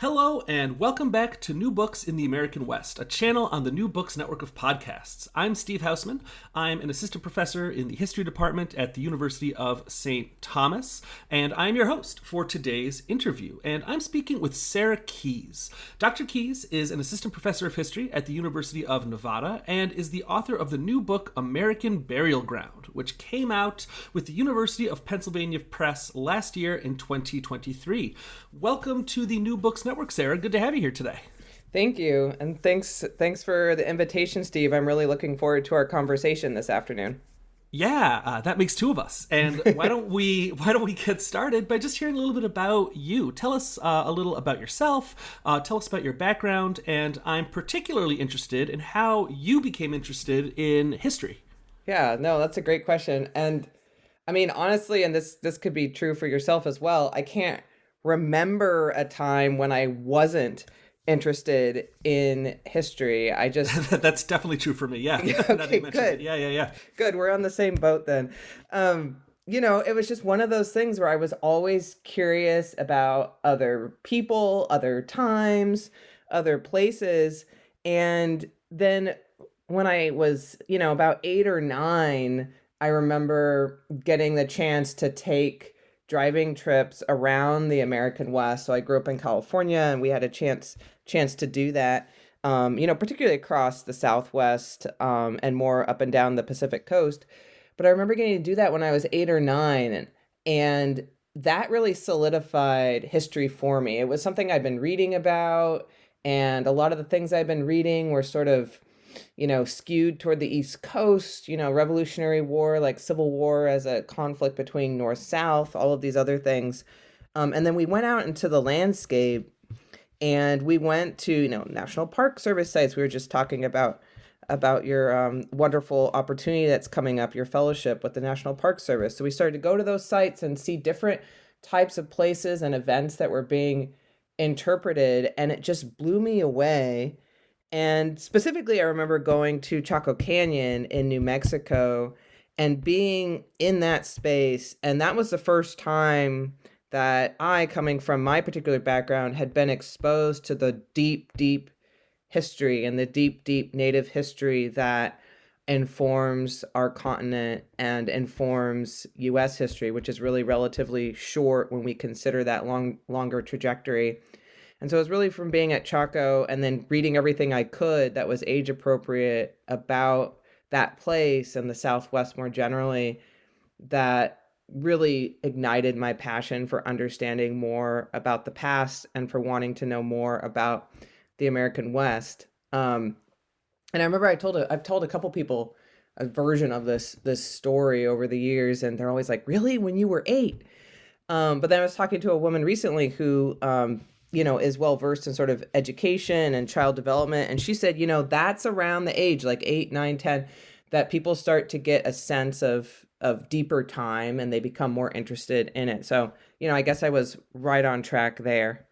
Hello, and welcome back to New Books in the American West, a channel on the New Books network of podcasts. I'm Steve Hausman. I'm an assistant professor in the history department at the University of St. Thomas, and I'm your host for today's interview. And I'm speaking with Sarah Keyes. Dr. Keyes is an assistant professor of history at the University of Nevada and is the author of the new book American Burial Ground, which came out with the University of Pennsylvania Press last year in 2023. Welcome to the New Books Network, Sarah. Good to have you here today. Thank you, and thanks thanks for the invitation, Steve. I'm really looking forward to our conversation this afternoon. Yeah, uh, that makes two of us. And why don't we why don't we get started by just hearing a little bit about you? Tell us uh, a little about yourself. Uh, tell us about your background, and I'm particularly interested in how you became interested in history. Yeah, no, that's a great question, and I mean honestly, and this this could be true for yourself as well. I can't remember a time when I wasn't interested in history. I just that's definitely true for me. Yeah. okay, good. It. Yeah, yeah, yeah. Good. We're on the same boat then. Um, you know, it was just one of those things where I was always curious about other people, other times, other places, and then when I was, you know, about 8 or 9, I remember getting the chance to take driving trips around the American West. So I grew up in California, and we had a chance chance to do that. Um, you know, particularly across the Southwest um, and more up and down the Pacific coast. But I remember getting to do that when I was eight or nine, and, and that really solidified history for me. It was something I'd been reading about, and a lot of the things I'd been reading were sort of you know, skewed toward the East Coast, you know, Revolutionary War, like Civil War as a conflict between North South, all of these other things. Um, and then we went out into the landscape and we went to, you know, National Park Service sites. We were just talking about about your um, wonderful opportunity that's coming up, your fellowship with the National Park Service. So we started to go to those sites and see different types of places and events that were being interpreted. And it just blew me away and specifically, I remember going to Chaco Canyon in New Mexico and being in that space. And that was the first time that I, coming from my particular background, had been exposed to the deep, deep history and the deep, deep native history that informs our continent and informs US history, which is really relatively short when we consider that long longer trajectory. And so it was really from being at Chaco and then reading everything I could that was age appropriate about that place and the Southwest more generally that really ignited my passion for understanding more about the past and for wanting to know more about the American West. Um, and I remember I told a, I've told a couple people a version of this this story over the years, and they're always like, "Really? When you were eight? Um, but then I was talking to a woman recently who um, you know is well versed in sort of education and child development. And she said you know that's around the age like 8 9 10 that people start to get a sense of of deeper time and they become more interested in it. So you know i guess i was right on track there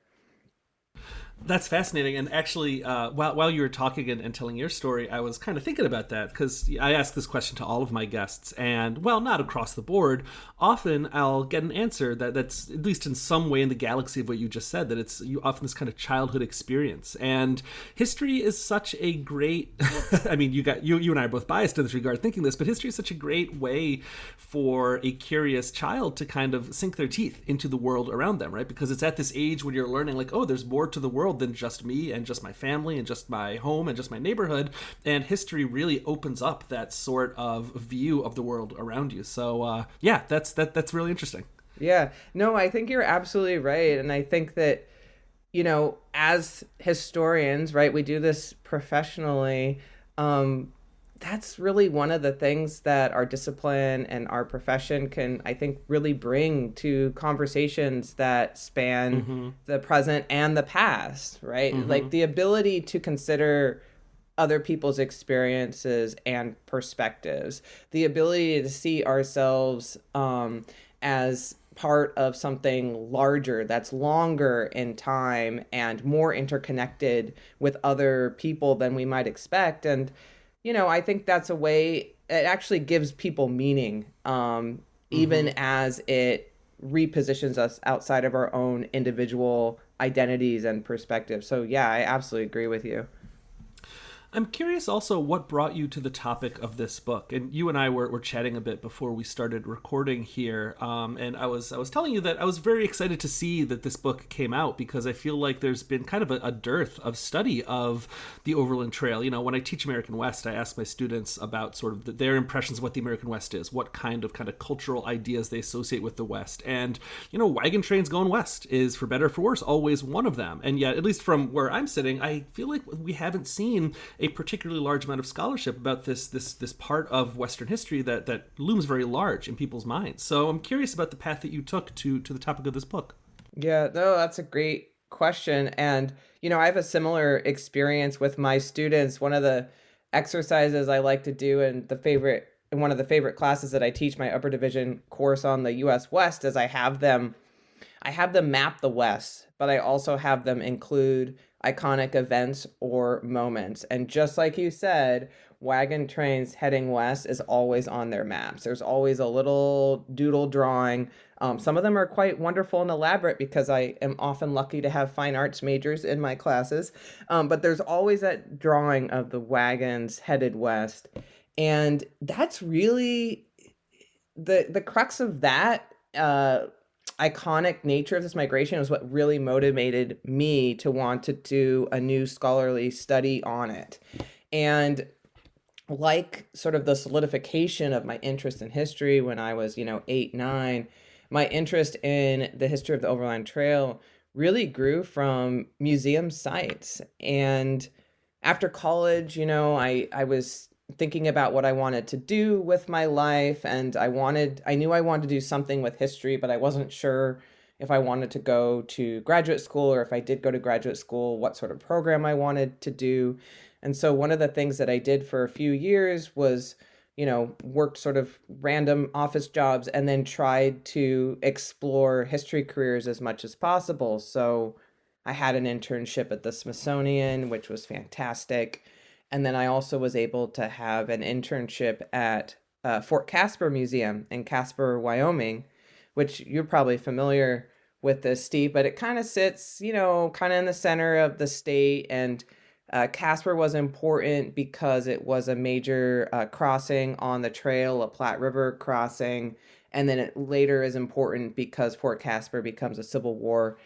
that's fascinating. And actually, uh, while, while you were talking and, and, telling your story, I was kind of thinking about that because I ask this question to all of my guests. And, well, not across the board. Often I'll get an answer that, that's, at least in some way in the galaxy of what you just said, that it's you often this kind of childhood experience. And history is such a great, I mean, you got you, you and I are both biased in this regard thinking this, but history is such a great way for a curious child to kind of sink their teeth into the world around them, right? Because it's at this age when you're learning, like, oh, there's more to the world world than just me and just my family and just my home and just my neighborhood. And history really opens up that sort of view of the world around you. So uh, yeah, that's that that's really interesting. Yeah, no, I think you're absolutely right, and I think that you know, as historians, right, we do this professionally. Um, that's really one of the things that our discipline and our profession can i think really bring to conversations that span mm-hmm. the present and the past right mm-hmm. like the ability to consider other people's experiences and perspectives the ability to see ourselves um, as part of something larger that's longer in time and more interconnected with other people than we might expect and you know i think that's a way it actually gives people meaning um, even mm-hmm. as it repositions us outside of our own individual identities and perspectives so yeah i absolutely agree with you I'm curious also what brought you to the topic of this book. And you and I were, were chatting a bit before we started recording here. Um, and I was I was telling you that I was very excited to see that this book came out because I feel like there's been kind of a, a dearth of study of the Overland Trail. You know, when I teach American West, I ask my students about sort of the, their impressions of what the American West is, what kind of kind of cultural ideas they associate with the West. And, you know, wagon trains going west is, for better for worse, always one of them. And yet, at least from where I'm sitting, I feel like we haven't seen a particularly large amount of scholarship about this this this part of Western history that that looms very large in people's minds. So I'm curious about the path that you took to to the topic of this book. Yeah, no, that's a great question, and you know I have a similar experience with my students. One of the exercises I like to do, and the favorite in one of the favorite classes that I teach my upper division course on the U.S. West, is I have them. I have them map the West, but I also have them include iconic events or moments. And just like you said, wagon trains heading west is always on their maps. There's always a little doodle drawing. Um, some of them are quite wonderful and elaborate because I am often lucky to have fine arts majors in my classes. Um, but there's always that drawing of the wagons headed west. And that's really the the crux of that uh, iconic nature of this migration was what really motivated me to want to do a new scholarly study on it. And like sort of the solidification of my interest in history when I was, you know, eight, nine, my interest in the history of the Overland Trail really grew from museum sites. And after college, you know, I, I was thinking about what I wanted to do with my life and I wanted I knew I wanted to do something with history but I wasn't sure if I wanted to go to graduate school or if I did go to graduate school what sort of program I wanted to do. And so one of the things that I did for a few years was you know, worked sort of random office jobs and then tried to explore history careers as much as possible. So I had an internship at the Smithsonian, which was fantastic. And then I also was able to have an internship at uh, Fort Caspar Museum in Casper, Wyoming, which you're probably familiar with this, Steve, but it kind of sits, you know, kind of in the center of the state. And uh, Casper was important because it was a major uh, crossing on the trail, a Platte River crossing. And then it later is important because Fort Caspar becomes a Civil War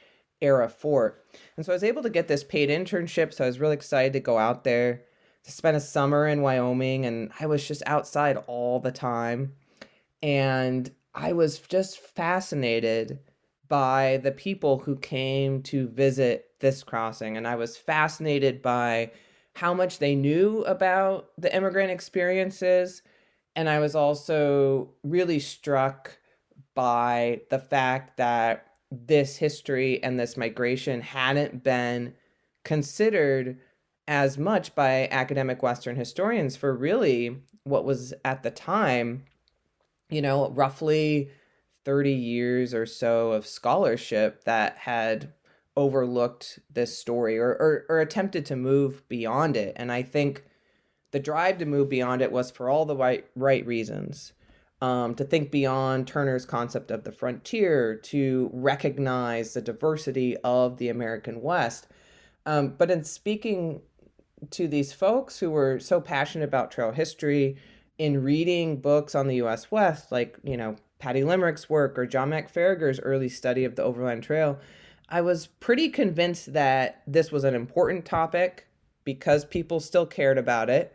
era fort. And so I was able to get this paid internship. So I was really excited to go out there spend a summer in Wyoming and I was just outside all the time. And I was just fascinated by the people who came to visit this crossing. And I was fascinated by how much they knew about the immigrant experiences. And I was also really struck by the fact that this history and this migration hadn't been considered as much by academic Western historians for really what was at the time, you know, roughly 30 years or so of scholarship that had overlooked this story or, or, or attempted to move beyond it. And I think the drive to move beyond it was for all the right, right reasons. Um, to think beyond Turner's concept of the frontier, to recognize the diversity of the American West. Um, but in speaking to these folks who were so passionate about trail history in reading books on the US West, like, you know, Patty Limerick's work or John Mack Faragher's early study of the Overland Trail, I was pretty convinced that this was an important topic because people still cared about it.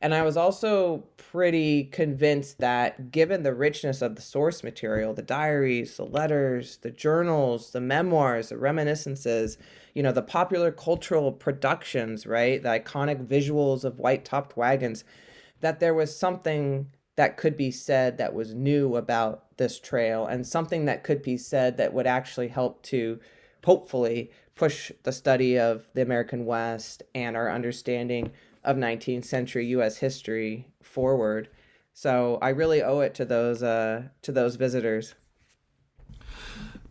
And I was also pretty convinced that given the richness of the source material, the diaries, the letters, the journals, the memoirs, the reminiscences, you know, the popular cultural productions, right? The iconic visuals of white topped wagons, that there was something that could be said that was new about this trail and something that could be said that would actually help to hopefully push the study of the American West and our understanding of 19th century US history forward. So I really owe it to those uh, to those visitors.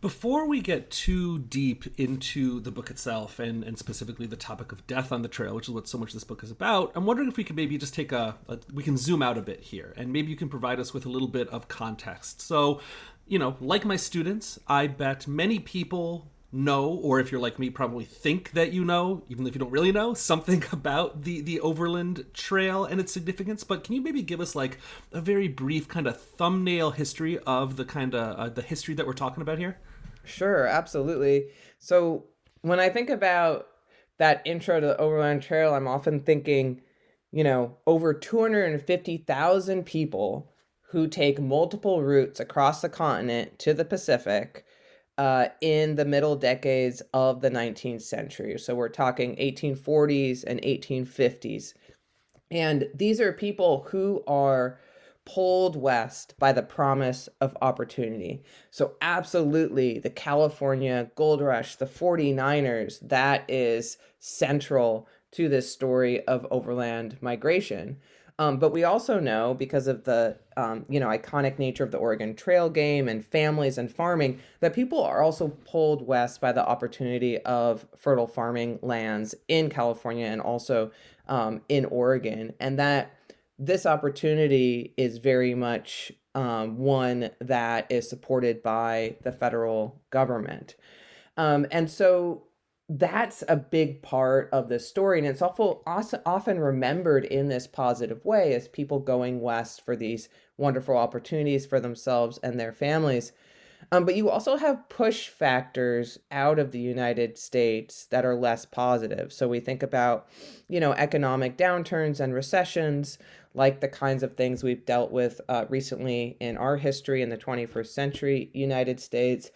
Before we get too deep into the book itself and, and specifically the topic of death on the trail, which is what so much of this book is about, I'm wondering if we could maybe just take a, a we can zoom out a bit here and maybe you can provide us with a little bit of context. So, you know, like my students, I bet many people know, or if you're like me, probably think that you know, even if you don't really know, something about the the Overland Trail and its significance. But can you maybe give us like a very brief kind of thumbnail history of the kind of uh, the history that we're talking about here? Sure, absolutely. So when I think about that intro to the Overland Trail, I'm often thinking, you know, over 250,000 people who take multiple routes across the continent to the Pacific uh, in the middle decades of the 19th century. So we're talking 1840s and 1850s. And these are people who are pulled west by the promise of opportunity. So, absolutely, the California gold rush, the 49ers, that is central to this story of overland migration. Um, but we also know because of the um, you know iconic nature of the Oregon Trail game and families and farming that people are also pulled west by the opportunity of fertile farming lands in California and also um, in Oregon, and that this opportunity is very much um, one that is supported by the federal government. Um, and so that's a big part of the story. And it's awful, often remembered in this positive way as people going west for these wonderful opportunities for themselves and their families. Um, but you also have push factors out of the United States that are less positive. So we think about, you know, economic downturns and recessions, like the kinds of things we've dealt with uh, recently in our history in the 21st century United States.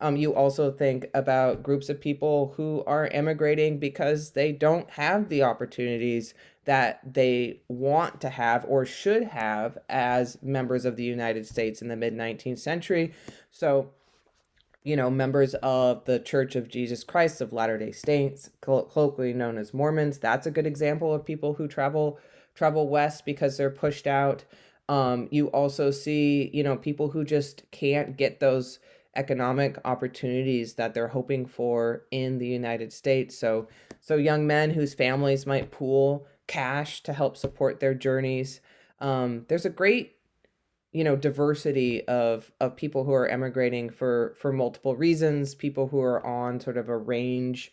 Um, you also think about groups of people who are emigrating because they don't have the opportunities that they want to have or should have as members of the United States in the mid 19th century. So, you know, members of the Church of Jesus Christ of Latter day Saints, colloquially known as Mormons, that's a good example of people who travel travel west because they're pushed out. Um, you also see, you know, people who just can't get those economic opportunities that they're hoping for in the United States. So, so young men whose families might pool cash to help support their journeys. Um, there's a great, you know, diversity of of people who are emigrating for for multiple reasons. People who are on sort of a range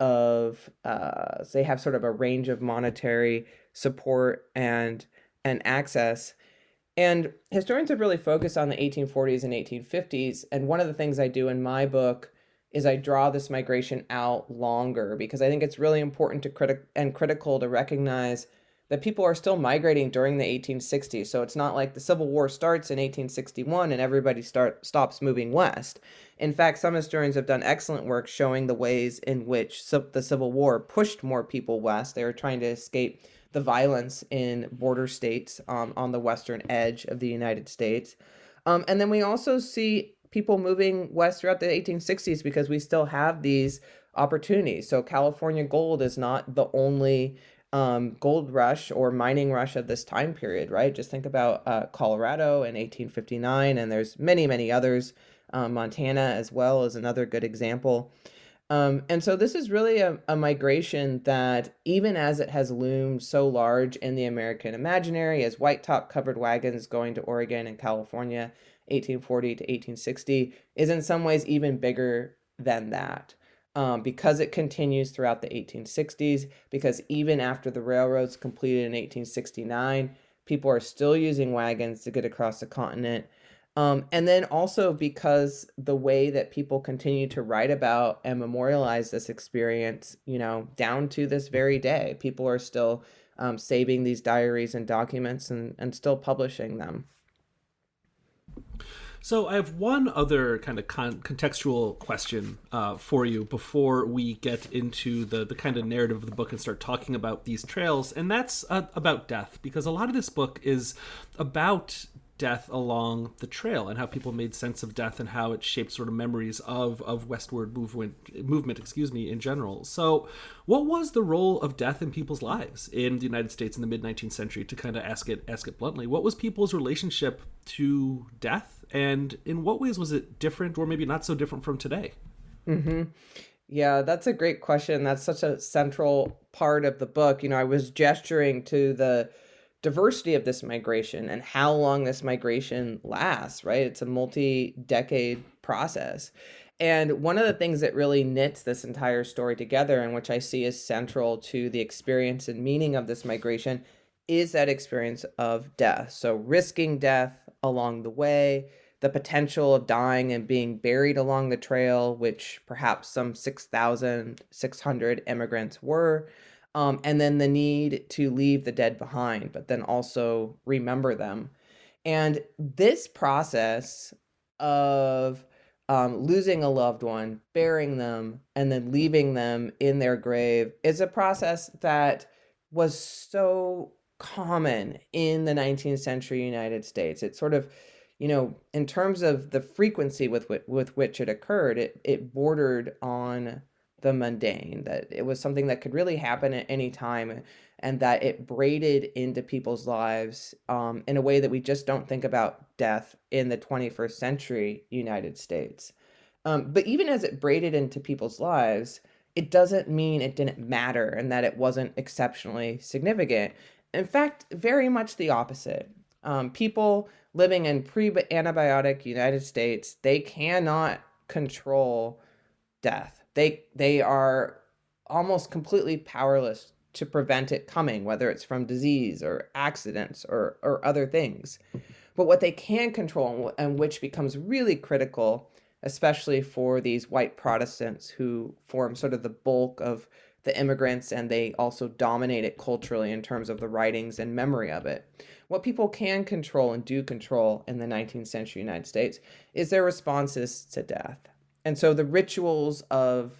of uh, they have sort of a range of monetary support and and access. And historians have really focused on the 1840s and 1850s. And one of the things I do in my book is I draw this migration out longer because I think it's really important to critic and critical to recognize that people are still migrating during the 1860s. So it's not like the Civil War starts in 1861 and everybody start stops moving west. In fact, some historians have done excellent work showing the ways in which the Civil War pushed more people west. They were trying to escape the violence in border states um, on the western edge of the United States. Um, and then we also see people moving west throughout the 1860s because we still have these opportunities. So California gold is not the only um, gold rush or mining rush of this time period, right? Just think about uh, Colorado in 1859, and there's many, many others. Uh, Montana as well is another good example. Um, and so this is really a, a migration that, even as it has loomed so large in the American imaginary, as white top covered wagons going to Oregon and California, 1840 to 1860, is in some ways even bigger than that. Um, because it continues throughout the 1860s, because even after the railroads completed in 1869, people are still using wagons to get across the continent. Um, and then also because the way that people continue to write about and memorialize this experience, you know, down to this very day, people are still um, saving these diaries and documents and, and still publishing them. So I have one other kind of con- contextual question uh, for you before we get into the the kind of narrative of the book and start talking about these trails, and that's uh, about death because a lot of this book is about death along the trail and how people made sense of death and how it shaped sort of memories of of westward movement movement excuse me in general. So what was the role of death in people's lives in the united states in the mid 19th century to kind of ask it ask it bluntly? What was people's relationship to death and in what ways was it different or maybe not so different from today? Mm-hmm. yeah that's a great question. That's such a central part of the book. You know i was gesturing to the diversity of this migration and how long this migration lasts, right? It's a multi decade process. And one of the things that really knits this entire story together, and which I see as central to the experience and meaning of this migration, is that experience of death. So, risking death along the way, the potential of dying and being buried along the trail, which perhaps some 6,600 immigrants were, um, and then the need to leave the dead behind, but then also remember them. And this process of um, losing a loved one, burying them, and then leaving them in their grave is a process that was so common in the 19th century United States. It sort of, you know, in terms of the frequency with with, with which it occurred, it, it bordered on the mundane, that it was something that could really happen at any time, and that it braided into people's lives um, in a way that we just don't think about death in the 21st century United States. Um, but even as it braided into people's lives, it doesn't mean it didn't matter and that it wasn't exceptionally significant. In fact, very much the opposite. Um, people living in pre-antibiotic United States, they cannot control death they they are almost completely powerless to prevent it coming, whether it's from disease or accidents or, or other things. But what they can control, and which becomes really critical, especially for these white Protestants who form sort of the bulk of the immigrants and they also dominate it culturally in terms of the writings and memory of it. What people can control and do control in the 19th century United States is their responses to death. And so the rituals of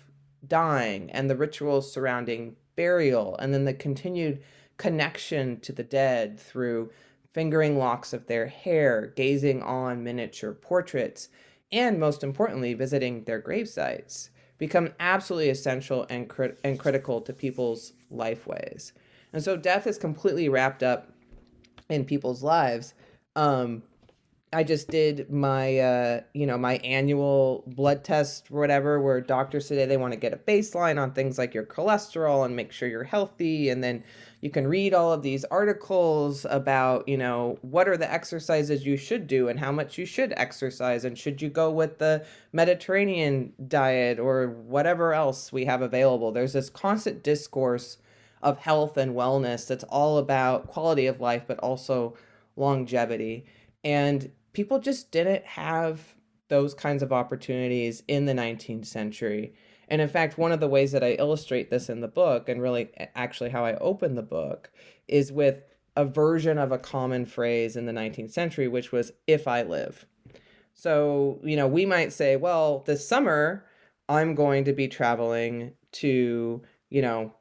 dying and the rituals surrounding burial and then the continued connection to the dead through fingering locks of their hair, gazing on miniature portraits, and most importantly, visiting their grave sites become absolutely essential and, and critical to people's lifeways. And so death is completely wrapped up in people's lives. Um, I just did my uh, you know my annual blood test whatever where doctors today they want to get a baseline on things like your cholesterol and make sure you're healthy and then you can read all of these articles about you know what are the exercises you should do and how much you should exercise and should you go with the Mediterranean diet or whatever else we have available. There's this constant discourse of health and wellness that's all about quality of life but also longevity. And people just didn't have those kinds of opportunities in the 19th century. And in fact, one of the ways that I illustrate this in the book, and really actually how I open the book, is with a version of a common phrase in the 19th century, which was, if I live. So, you know, we might say, well, this summer, I'm going to be traveling to, you know,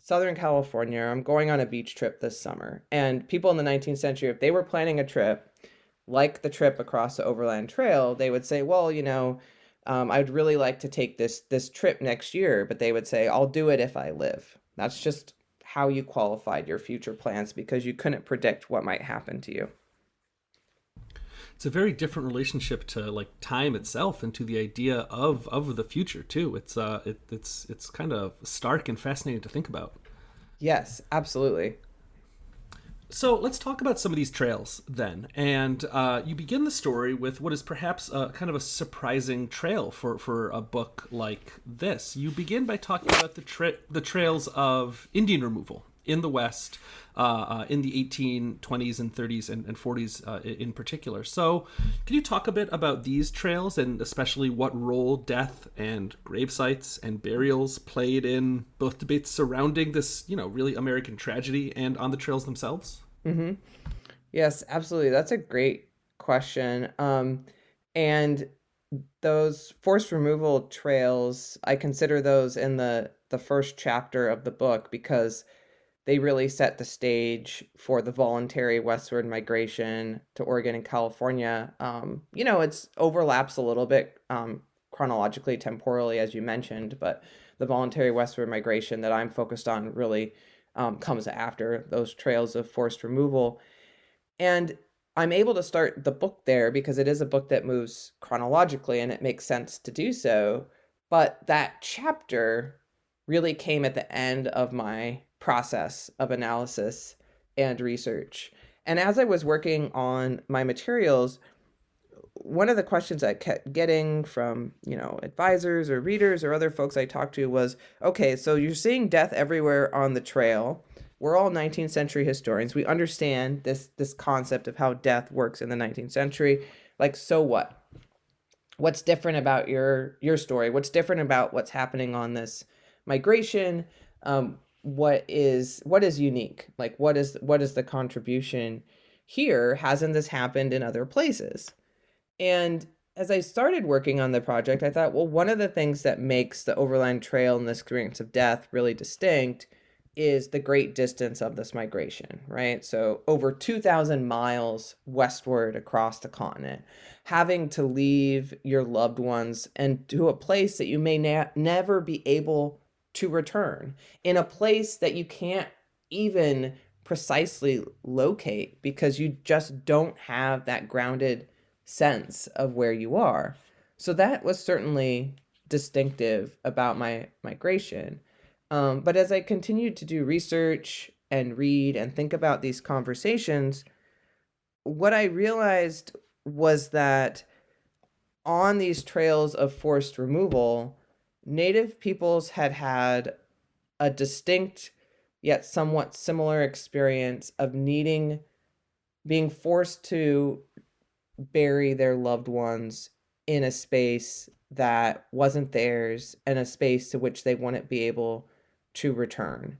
Southern California. I'm going on a beach trip this summer. And people in the 19th century, if they were planning a trip, like the trip across the Overland Trail, they would say, well, you know, um, I'd really like to take this this trip next year, but they would say, I'll do it if I live. That's just how you qualified your future plans because you couldn't predict what might happen to you. It's a very different relationship to like time itself and to the idea of of the future too. It's uh it, it's it's kind of stark and fascinating to think about. Yes, absolutely. So let's talk about some of these trails then. And uh, you begin the story with what is perhaps a, kind of a surprising trail for, for a book like this. You begin by talking about the tra- the trails of Indian removal in the West uh, uh, in the 1820s and 30s and, and 40s uh, in particular. So, can you talk a bit about these trails and especially what role death and grave sites and burials played in both debates surrounding this, you know, really American tragedy and on the trails themselves? Mm-hmm. Yes, absolutely. That's a great question. Um, and those forced removal trails, I consider those in the the first chapter of the book because they really set the stage for the voluntary westward migration to Oregon and California. Um, you know, it's overlaps a little bit um, chronologically, temporally, as you mentioned, but the voluntary westward migration that I'm focused on really um, comes after those trails of forced removal. And I'm able to start the book there because it is a book that moves chronologically and it makes sense to do so. But that chapter really came at the end of my process of analysis and research. And as I was working on my materials, one of the questions I kept getting from, you know, advisors or readers or other folks I talked to was, okay, so you're seeing death everywhere on the trail. We're all 19th century historians. We understand this this concept of how death works in the 19th century. Like, so what? What's different about your your story? What's different about what's happening on this migration? Um, what is what is unique? Like, what is what is the contribution here? Hasn't this happened in other places? And as I started working on the project, I thought, well, one of the things that makes the Overland Trail and the Experience of Death really distinct is the great distance of this migration, right? So, over 2,000 miles westward across the continent, having to leave your loved ones and to a place that you may na- never be able to return, in a place that you can't even precisely locate because you just don't have that grounded sense of where you are. So, that was certainly distinctive about my migration. Um, but as I continued to do research and read and think about these conversations, what I realized was that on these trails of forced removal, Native peoples had had a distinct yet somewhat similar experience of needing being forced to bury their loved ones in a space that wasn't theirs and a space to which they wouldn't be able to return.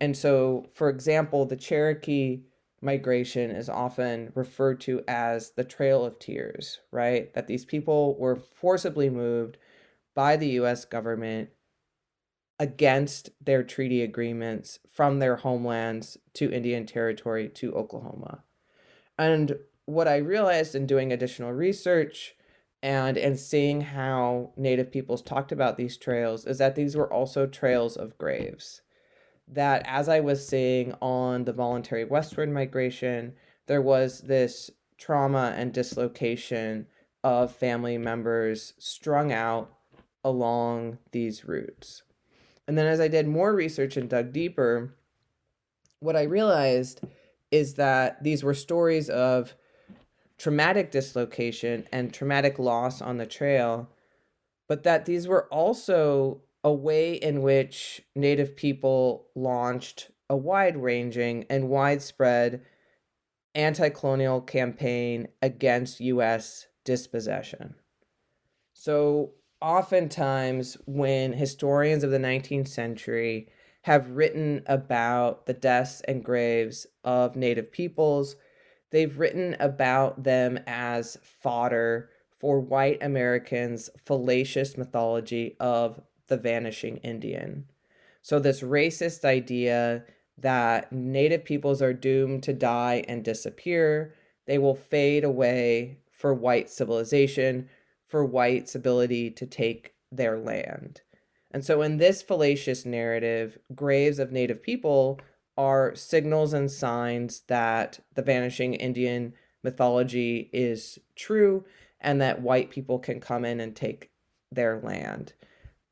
And so, for example, the Cherokee migration is often referred to as the Trail of Tears, right? That these people were forcibly moved by the US government against their treaty agreements from their homelands to Indian Territory to Oklahoma. And what I realized in doing additional research and in seeing how native peoples talked about these trails is that these were also trails of graves that as i was seeing on the voluntary westward migration there was this trauma and dislocation of family members strung out along these routes and then as i did more research and dug deeper what i realized is that these were stories of traumatic dislocation and traumatic loss on the trail, but that these were also a way in which Native people launched a wide ranging and widespread anti colonial campaign against US dispossession. So, oftentimes, when historians of the 19th century have written about the deaths and graves of Native peoples, they've written about them as fodder for white Americans' fallacious mythology of the vanishing Indian. So, this racist idea that Native peoples are doomed to die and disappear, they will fade away for white civilization, for whites' ability to take their land. And so, in this fallacious narrative, graves of Native people are signals and signs that the vanishing Indian mythology is true and that white people can come in and take their land.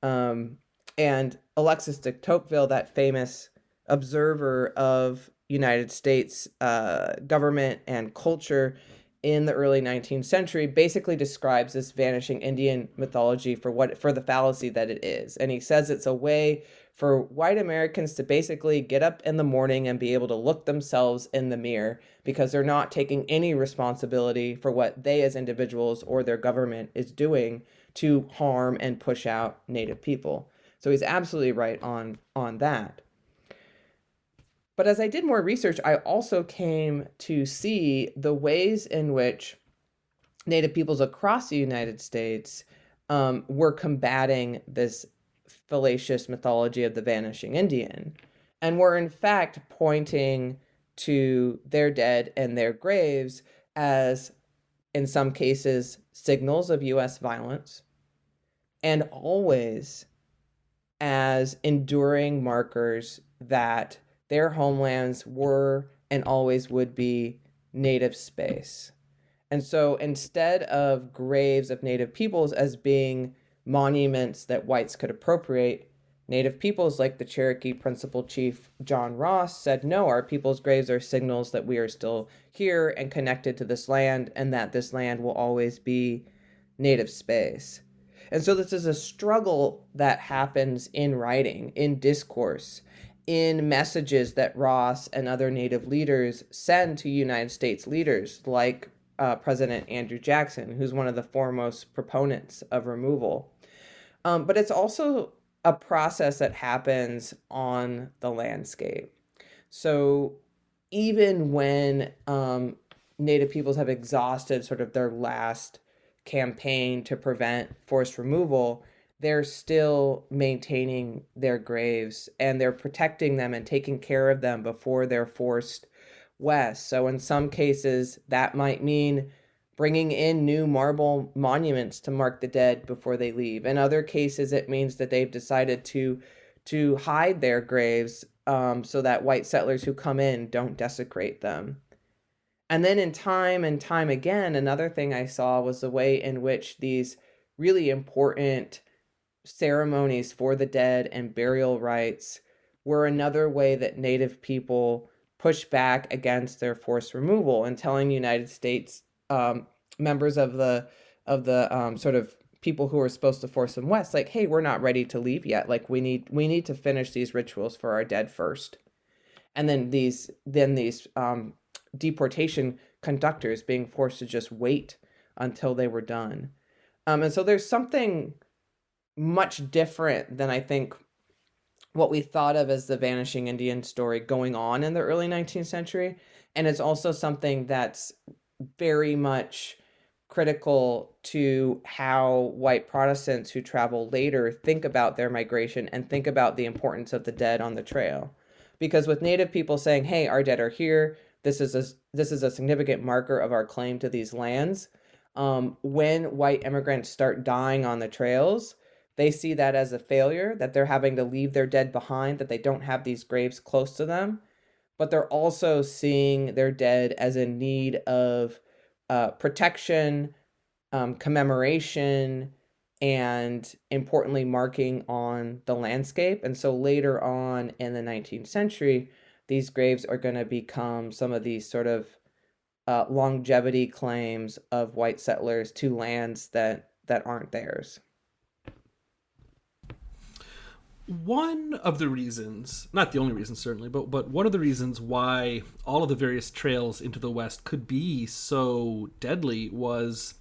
Um, and Alexis de Tocqueville, that famous observer of United States uh, government and culture in the early 19th century, basically describes this vanishing Indian mythology for what for the fallacy that it is. And he says it's a way for white Americans to basically get up in the morning and be able to look themselves in the mirror because they're not taking any responsibility for what they as individuals or their government is doing to harm and push out native people. So he's absolutely right on on that. But as I did more research, I also came to see the ways in which Native peoples across the United States um, were combating this fallacious mythology of the vanishing Indian and were in fact pointing to their dead and their graves as, in some cases, signals of US violence and always as enduring markers that their homelands were and always would be native space. And so instead of graves of native peoples as being monuments that whites could appropriate, native peoples like the Cherokee principal chief John Ross said, no, our people's graves are signals that we are still here and connected to this land and that this land will always be native space. And so this is a struggle that happens in writing, in discourse, in messages that Ross and other Native leaders send to United States leaders like uh, President Andrew Jackson, who's one of the foremost proponents of removal. Um, but it's also a process that happens on the landscape. So even when um, Native peoples have exhausted sort of their last campaign to prevent forced removal, they're still maintaining their graves and they're protecting them and taking care of them before they're forced west. So, in some cases, that might mean bringing in new marble monuments to mark the dead before they leave. In other cases, it means that they've decided to to hide their graves um, so that white settlers who come in don't desecrate them. And then, in time and time again, another thing I saw was the way in which these really important ceremonies for the dead and burial rites were another way that Native people pushed back against their forced removal and telling United States um, members of the of the um, sort of people who are supposed to force them west, like, hey, we're not ready to leave yet. Like, we need we need to finish these rituals for our dead first, and then these then these um, deportation conductors being forced to just wait until they were done. Um, and so there's something much different than I think what we thought of as the vanishing Indian story going on in the early 19th century. And it's also something that's very much critical to how white Protestants who travel later think about their migration and think about the importance of the dead on the trail. Because with Native people saying, hey, our dead are here, this is a this is a significant marker of our claim to these lands. Um, when white immigrants start dying on the trails, they see that as a failure, that they're having to leave their dead behind, that they don't have these graves close to them. But they're also seeing their dead as in need of uh, protection, um, commemoration, and importantly, marking on the landscape. And so later on in the 19th century, these graves are going to become some of these sort of uh, longevity claims of white settlers to lands that that aren't theirs. One of the reasons, not the only reason certainly, but but one of the reasons why all of the various trails into the west could be so deadly was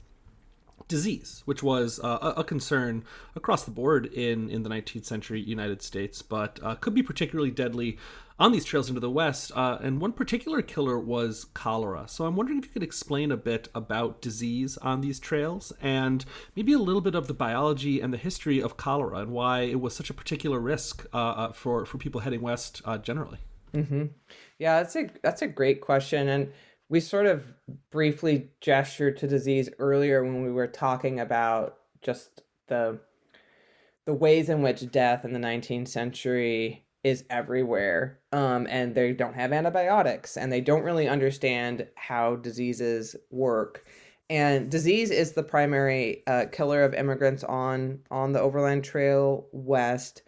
disease, which was uh, a concern across the board in, in the 19th century United States, but uh, could be particularly deadly on these trails into the west. Uh, and one particular killer was cholera. So I'm wondering if you could explain a bit about disease on these trails and maybe a little bit of the biology and the history of cholera and why it was such a particular risk uh, uh, for for people heading west uh, generally. Mm-hmm. Yeah, that's a that's a great question, and we sort of briefly gestured to disease earlier when we were talking about just the the ways in which death in the 19th century is everywhere um, and they don't have antibiotics and they don't really understand how diseases work. And disease is the primary uh, killer of immigrants on on the overland trail west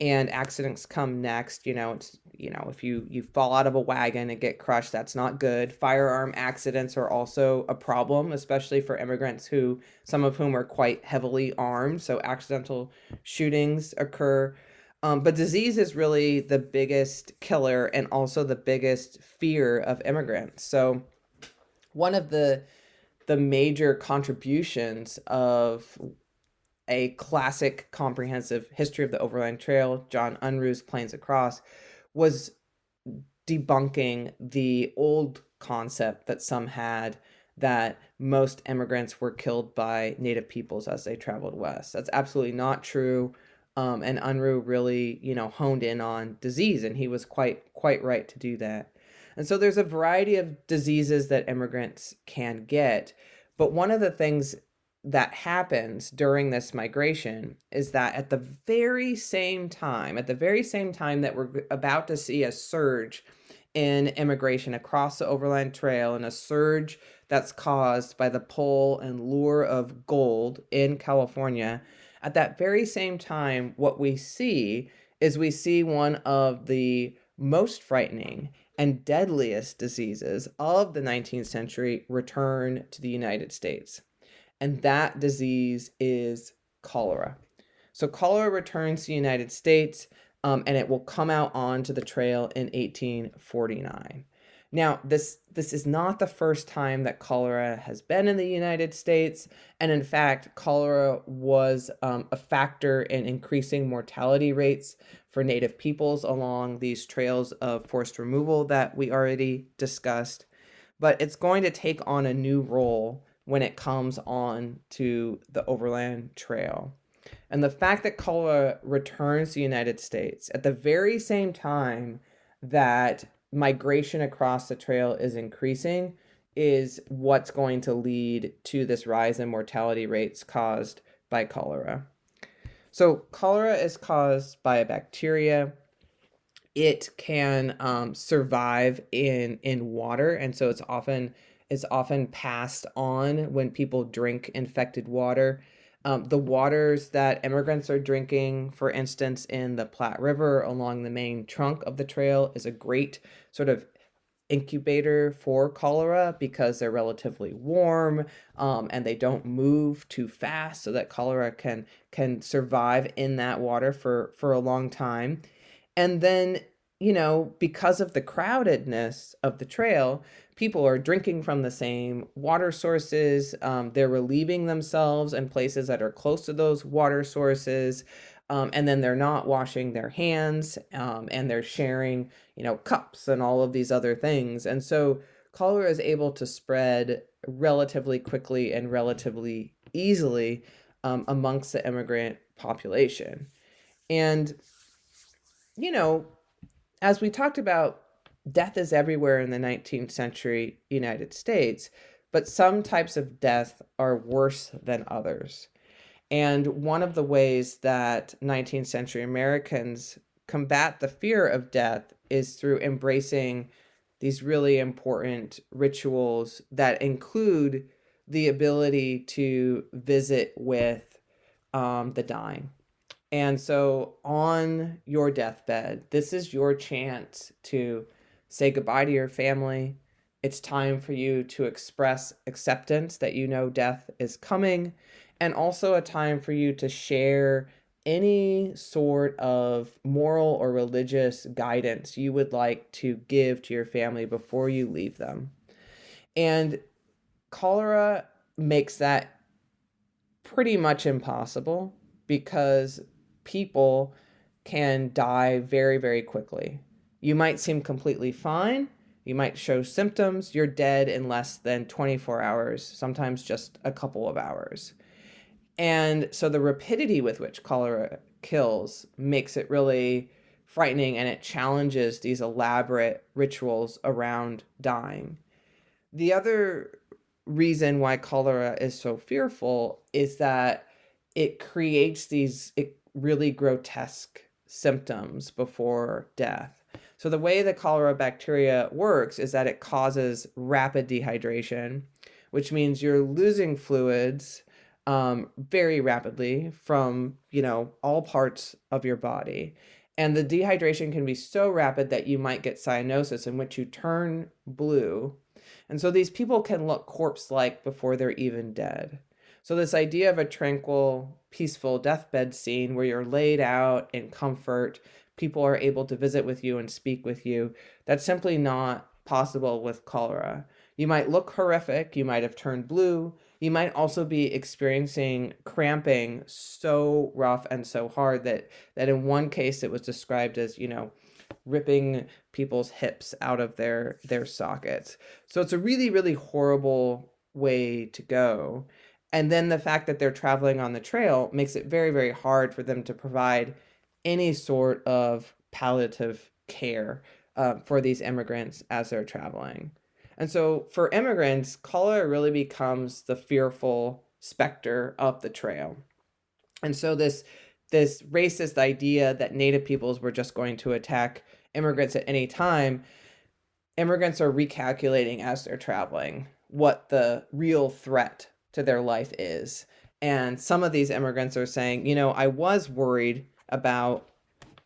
and accidents come next you know it's you know if you you fall out of a wagon and get crushed that's not good. Firearm accidents are also a problem especially for immigrants who some of whom are quite heavily armed so accidental shootings occur um, but disease is really the biggest killer and also the biggest fear of immigrants. So one of the the major contributions of a classic comprehensive history of the Overland Trail, John Unruh's Plains Across, was debunking the old concept that some had that most immigrants were killed by native peoples as they traveled west. That's absolutely not true. Um, and Unruh really, you know, honed in on disease, and he was quite quite right to do that. And so there's a variety of diseases that immigrants can get, but one of the things that happens during this migration is that at the very same time, at the very same time that we're about to see a surge in immigration across the Overland Trail and a surge that's caused by the pull and lure of gold in California, at that very same time, what we see is we see one of the most frightening and deadliest diseases of the 19th century return to the United States. And that disease is cholera. So, cholera returns to the United States um, and it will come out onto the trail in 1849. Now, this this is not the first time that cholera has been in the United States, and in fact, cholera was um, a factor in increasing mortality rates for Native peoples along these trails of forced removal that we already discussed. But it's going to take on a new role when it comes on to the Overland Trail. And the fact that cholera returns to the United States at the very same time that migration across the trail is increasing is what's going to lead to this rise in mortality rates caused by cholera. So, cholera is caused by a bacteria. It can um, survive in in water, and so it's often is often passed on when people drink infected water. Um, the waters that immigrants are drinking, for instance, in the Platte River along the main trunk of the trail, is a great sort of incubator for cholera because they're relatively warm um, and they don't move too fast, so that cholera can can survive in that water for for a long time. And then you know, because of the crowdedness of the trail, people are drinking from the same water sources. Um, they're relieving themselves in places that are close to those water sources. Um, and then they're not washing their hands um, and they're sharing, you know, cups and all of these other things. And so cholera is able to spread relatively quickly and relatively easily um, amongst the immigrant population. And, you know, as we talked about, death is everywhere in the 19th century United States, but some types of death are worse than others. And one of the ways that 19th century Americans combat the fear of death is through embracing these really important rituals that include the ability to visit with um, the dying. And so, on your deathbed, this is your chance to say goodbye to your family. It's time for you to express acceptance that you know death is coming, and also a time for you to share any sort of moral or religious guidance you would like to give to your family before you leave them. And cholera makes that pretty much impossible because people can die very, very quickly. You might seem completely fine. You might show symptoms. You're dead in less than 24 hours, sometimes just a couple of hours. And so the rapidity with which cholera kills makes it really frightening and it challenges these elaborate rituals around dying. The other reason why cholera is so fearful is that it creates these really grotesque symptoms before death. So, the way the cholera bacteria works is that it causes rapid dehydration, which means you're losing fluids um, very rapidly from, you know, all parts of your body. And the dehydration can be so rapid that you might get cyanosis, in which you turn blue. And so these people can look corpse like before they're even dead. So, this idea of a tranquil, peaceful deathbed scene where you're laid out in comfort, people are able to visit with you and speak with you, that's simply not possible with cholera. You might look horrific, you might have turned blue, you might also be experiencing cramping so rough and so hard that that in one case it was described as, you know, ripping people's hips out of their their sockets. So it's a really really horrible way to go. And then the fact that they're traveling on the trail makes it very, very hard for them to provide any sort of palliative care uh, for these immigrants as they're traveling. And so for immigrants, cholera really becomes the fearful specter of the trail. And so this this racist idea that native peoples were just going to attack immigrants at any time, immigrants are recalculating as they're traveling what the real threat to their life is. And some of these immigrants are saying, you know, I was worried about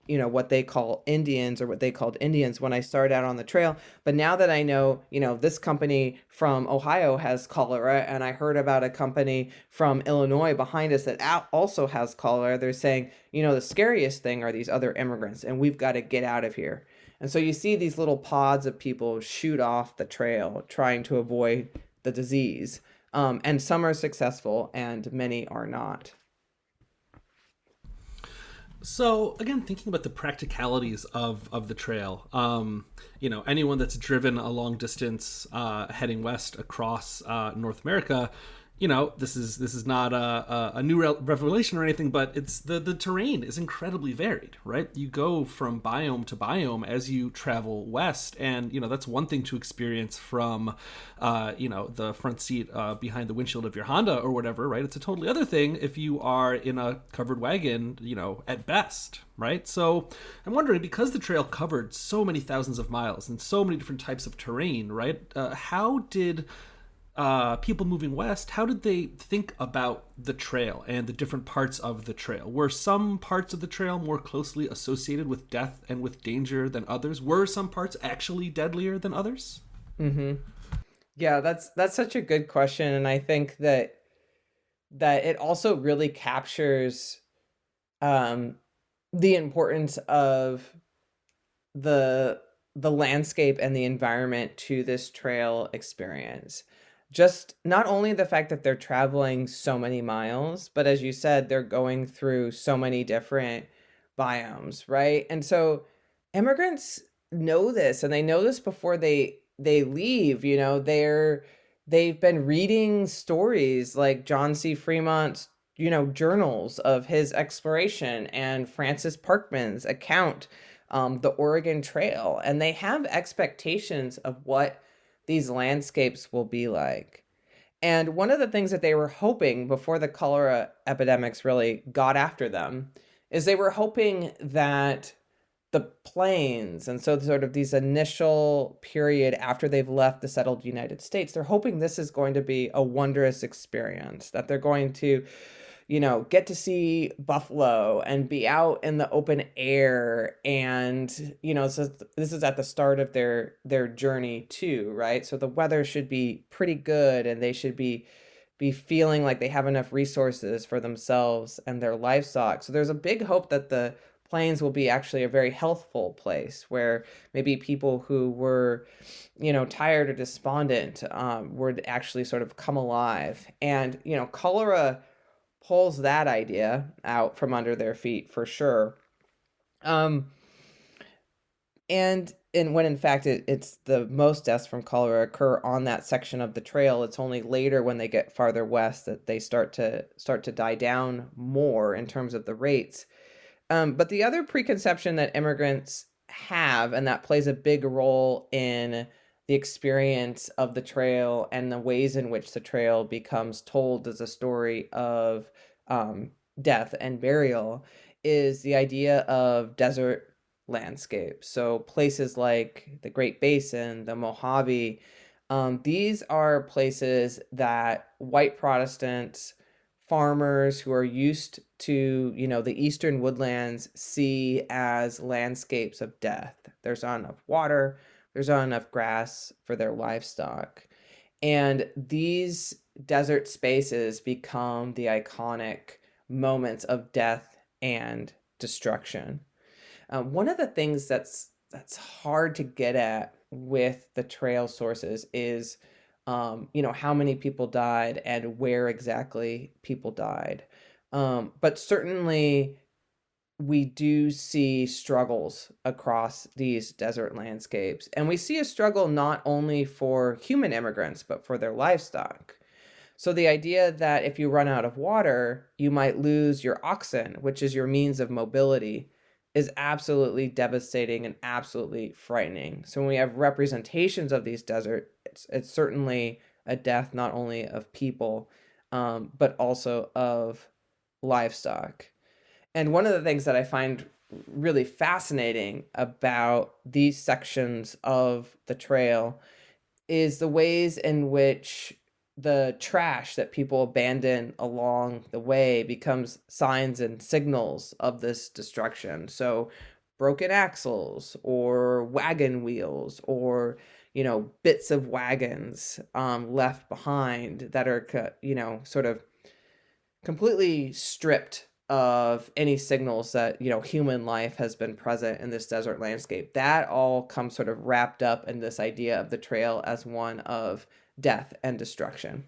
you know what they call Indians or what they called Indians when I started out on the trail. But now that I know, you know, this company from Ohio has cholera, and I heard about a company from Illinois behind us that also has cholera, they're saying, you know, the scariest thing are these other immigrants, and we've got to get out of here. And so you see these little pods of people shoot off the trail trying to avoid the disease. Um, and some are successful, and many are not. So again, thinking about the practicalities of of the trail, um, you know, anyone that's driven a long distance uh, heading west across uh, North America you know this is this is not a, a, new revelation or anything but it's the the terrain is incredibly varied right? You go from biome to biome as you travel west and you know that's one thing to experience from uh, you know the front seat uh, behind the windshield of your honda or whatever right? It's a totally other thing if you are in a covered wagon you know at best right? So i'm wondering because the trail covered so many thousands of miles and so many different types of terrain right uh, how did uh, people moving west, how did they think about the trail and the different parts of the trail? Were some parts of the trail more closely associated with death and with danger than others? Were some parts actually deadlier than others? Mm-hmm. Yeah, that's that's such a good question, and I think that that it also really captures um, the importance of the the landscape and the environment to this trail experience just not only the fact that they're traveling so many miles, but as you said, they're going through so many different biomes, right? And so immigrants know this and they know this before they they leave, you know, they're they've been reading stories like John C. Fremont's, you know, journals of his exploration and Francis Parkman's account, um, the Oregon Trail, and they have expectations of what these landscapes will be like. And one of the things that they were hoping before the cholera epidemics really got after them is they were hoping that the plains and so sort of these initial period after they've left the settled United States, they're hoping this is going to be a wondrous experience, that they're going to you know, get to see buffalo and be out in the open air and you know, so this is at the start of their their journey too, right? So the weather should be pretty good and they should be be feeling like they have enough resources for themselves and their livestock. So there's a big hope that the plains will be actually a very healthful place where maybe people who were you know tired or despondent um, would actually sort of come alive and you know cholera pulls that idea out from under their feet for sure. Um, and and when in fact it, it's the most deaths from cholera occur on that section of the trail it's only later when they get farther west that they start to start to die down more in terms of the rates um, but the other preconception that immigrants have and that plays a big role in the experience of the trail and the ways in which the trail becomes told as a story of um, death and burial is the idea of desert landscapes. So places like the Great Basin, the Mojave, um, these are places that white Protestants, farmers who are used to, you know, the eastern woodlands see as landscapes of death. There's not enough water, there's not enough grass for their livestock. And these desert spaces become the iconic moments of death and destruction. Um, one of the things that's that's hard to get at with the trail sources is um, you know how many people died and where exactly people died um, but certainly we do see struggles across these desert landscapes. And we see a struggle not only for human immigrants, but for their livestock. So the idea that if you run out of water, you might lose your oxen, which is your means of mobility, is absolutely devastating and absolutely frightening. So when we have representations of these deserts, it's, it's certainly a death not only of people, um, but also of livestock. And one of the things that I find really fascinating about these sections of the trail is the ways in which the trash that people abandon along the way becomes signs and signals of this destruction. So, broken axles or wagon wheels or you know bits of wagons um, left behind that are you know sort of completely stripped of any signals that you know human life has been present in this desert landscape. That all comes sort of wrapped up in this idea of the trail as one of death and destruction.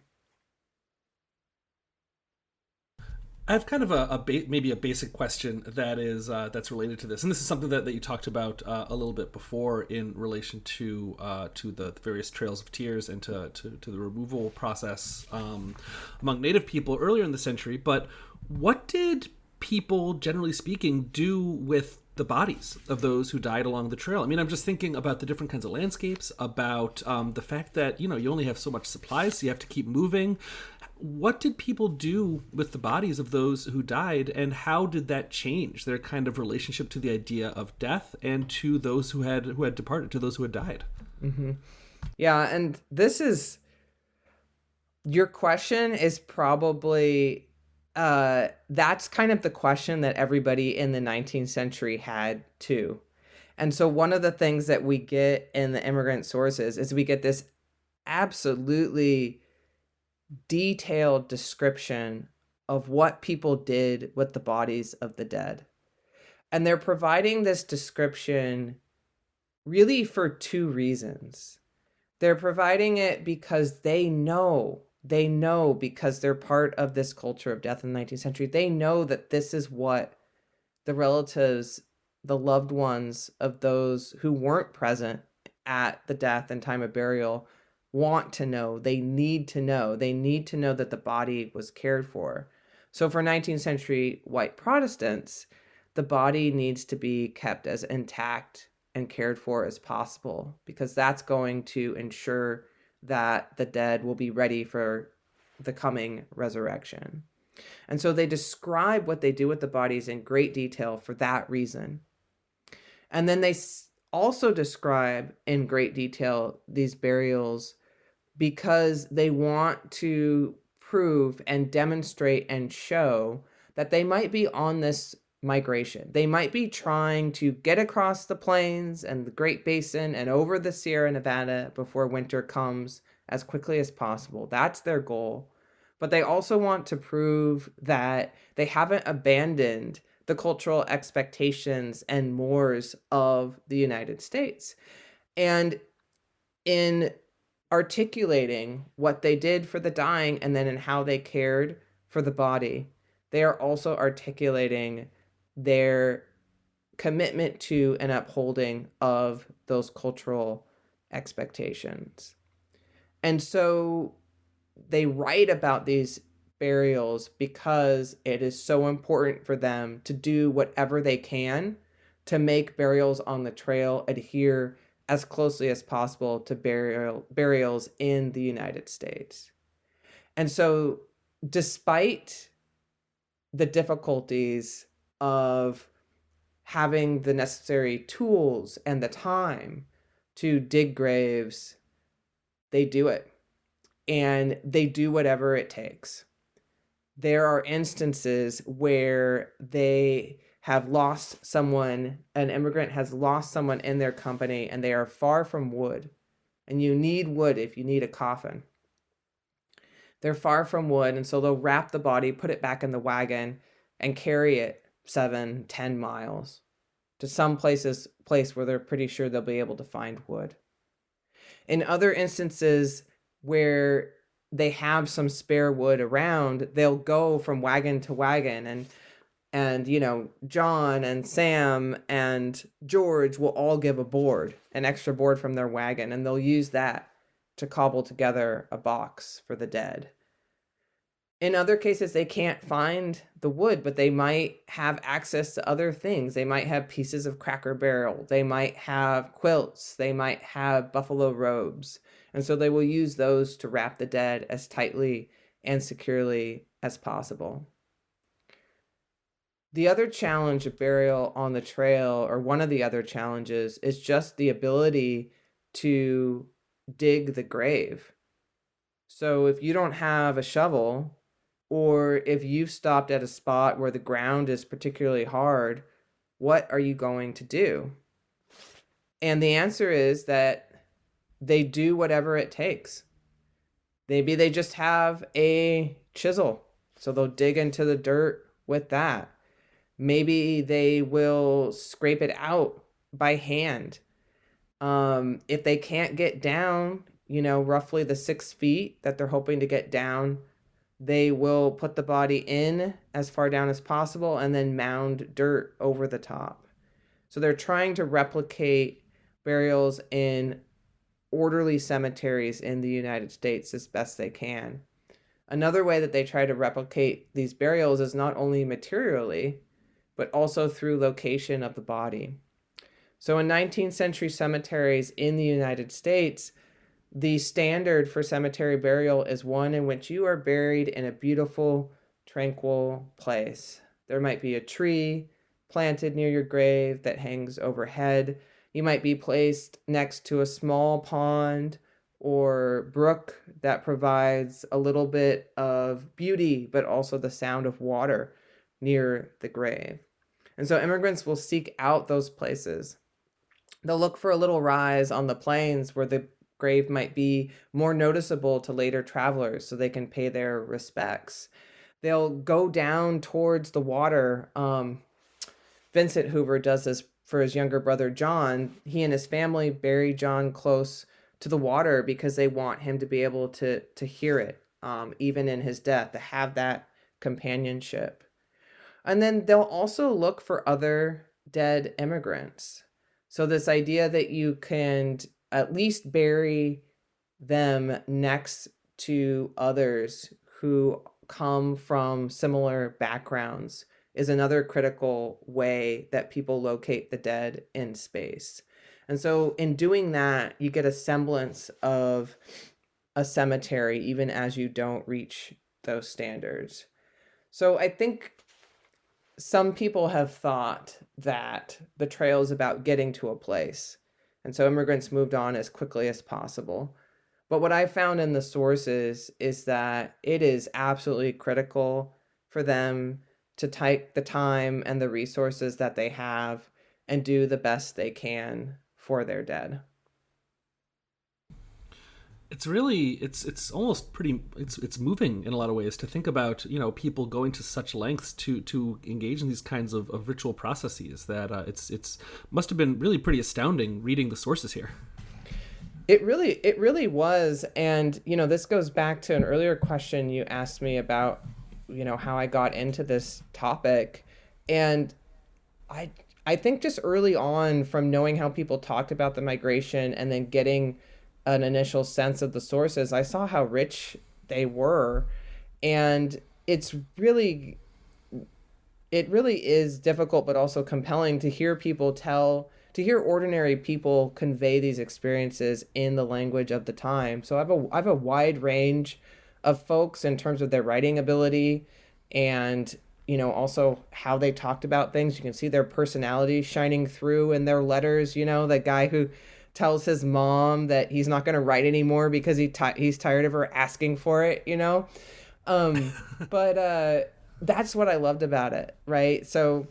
I have kind of a, a ba- maybe a basic question that is uh, that's related to this, and this is something that, that you talked about uh, a little bit before in relation to uh, to the various trails of tears and to, to, to the removal process um, among Native people earlier in the century. But what did people, generally speaking, do with the bodies of those who died along the trail. I mean, I'm just thinking about the different kinds of landscapes, about um, the fact that you know you only have so much supplies, so you have to keep moving what did people do with the bodies of those who died and how did that change their kind of relationship to the idea of death and to those who had who had departed to those who had died mm-hmm. yeah and this is your question is probably uh that's kind of the question that everybody in the 19th century had too and so one of the things that we get in the immigrant sources is we get this absolutely detailed description of what people did with the bodies of the dead. And they're providing this description really for two reasons. They're providing it because they know, they know because they're part of this culture of death in the 19th century. They know that this is what the relatives, the loved ones of those who weren't present at the death and time of burial want to know, they need to know, they need to know that the body was cared for. So for 19th century white Protestants, the body needs to be kept as intact and cared for as possible because that's going to ensure that the dead will be ready for the coming resurrection. And so they describe what they do with the bodies in great detail for that reason. And then they also describe in great detail these burials because they want to prove and demonstrate and show that they might be on this migration. They might be trying to get across the plains and the Great Basin and over the Sierra Nevada before winter comes as quickly as possible. That's their goal. But they also want to prove that they haven't abandoned the cultural expectations and mores of the United States. And in articulating what they did for the dying and then in how they cared for the body. They are also articulating their commitment to and upholding of those cultural expectations. And so they write about these burials because it is so important for them to do whatever they can to make burials on the trail adhere as closely as possible to burial burials in the United States. And so despite the difficulties of having the necessary tools and the time to dig graves, they do it. And they do whatever it takes. There are instances where they have lost someone, an immigrant has lost someone in their company, and they are far from wood. And you need wood if you need a coffin. They're far from wood, and so they'll wrap the body, put it back in the wagon, and carry it seven, ten miles to some places place where they're pretty sure they'll be able to find wood. In other instances where they have some spare wood around, they'll go from wagon to wagon and and you know john and sam and george will all give a board an extra board from their wagon and they'll use that to cobble together a box for the dead in other cases they can't find the wood but they might have access to other things. They might have pieces of cracker barrel. They might have quilts. They might have buffalo robes. And so they will use those to wrap the dead as tightly and securely as possible. The other challenge of burial on the trail, or one of the other challenges, is just the ability to dig the grave. So if you don't have a shovel, or if you've stopped at a spot where the ground is particularly hard, what are you going to do? And the answer is that they do whatever it takes. Maybe they just have a chisel, so they'll dig into the dirt with that maybe they will scrape it out by hand um, if they can't get down you know roughly the six feet that they're hoping to get down they will put the body in as far down as possible and then mound dirt over the top so they're trying to replicate burials in orderly cemeteries in the united states as best they can another way that they try to replicate these burials is not only materially but also through location of the body. So, in 19th century cemeteries in the United States, the standard for cemetery burial is one in which you are buried in a beautiful, tranquil place. There might be a tree planted near your grave that hangs overhead. You might be placed next to a small pond or brook that provides a little bit of beauty, but also the sound of water near the grave. And so immigrants will seek out those places. They'll look for a little rise on the plains where the grave might be more noticeable to later travelers so they can pay their respects. They'll go down towards the water. Um, Vincent Hoover does this for his younger brother John. He and his family bury John close to the water because they want him to be able to to hear it, um, even in his death, to have that companionship. And then they'll also look for other dead immigrants. So, this idea that you can at least bury them next to others who come from similar backgrounds is another critical way that people locate the dead in space. And so, in doing that, you get a semblance of a cemetery, even as you don't reach those standards. So, I think some people have thought that the trail is about getting to a place. And so immigrants moved on as quickly as possible. But what I found in the sources is that it is absolutely critical for them to take the time and the resources that they have and do the best they can for their dead it's really it's it's almost pretty it's it's moving in a lot of ways to think about you know people going to such lengths to to engage in these kinds of, of ritual processes that uh, it's it's must have been really pretty astounding reading the sources here. It really it really was and you know this goes back to an earlier question you asked me about you know how i got into this topic and i i think just early on from knowing how people talked about the migration and then getting an initial sense of the sources, I saw how rich they were. And it's really it really is difficult but also compelling to hear people tell to hear ordinary people convey these experiences in the language of the time. So I have a I have a wide range of folks in terms of their writing ability and you know also how they talked about things. You can see their personality shining through in their letters, you know, the guy who tells his mom that he's not going to write anymore because he he's tired of her asking for it, you know. Um, but uh, that's what I loved about it, right? So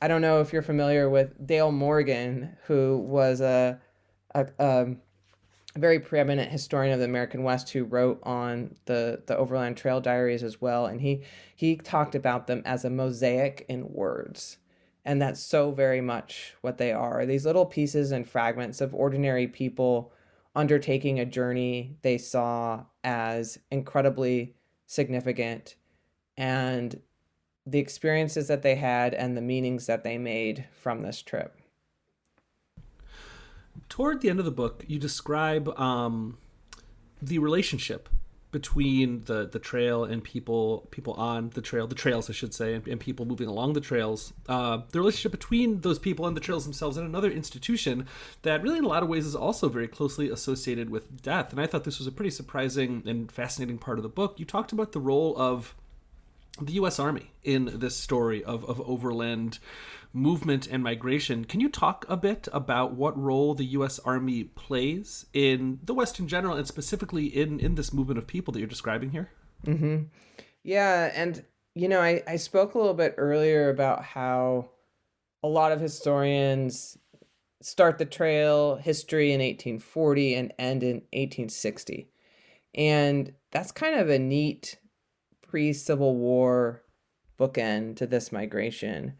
I don't know if you're familiar with Dale Morgan, who was a, a, a very preeminent historian of the American West who wrote on the the Overland Trail Diaries as well, and he he talked about them as a mosaic in words. And that's so very much what they are these little pieces and fragments of ordinary people undertaking a journey they saw as incredibly significant and the experiences that they had and the meanings that they made from this trip. Toward the end of the book, you describe um, the relationship between the the trail and people people on the trail the trails I should say and, and people moving along the trails uh, the relationship between those people and the trails themselves and another institution that really in a lot of ways is also very closely associated with death and I thought this was a pretty surprising and fascinating part of the book you talked about the role of the U.S. Army in this story of, of overland movement and migration. Can you talk a bit about what role the U.S. Army plays in the West in general, and specifically in in this movement of people that you're describing here? Mm-hmm. Yeah, and you know, I I spoke a little bit earlier about how a lot of historians start the trail history in 1840 and end in 1860, and that's kind of a neat pre Civil War bookend to this migration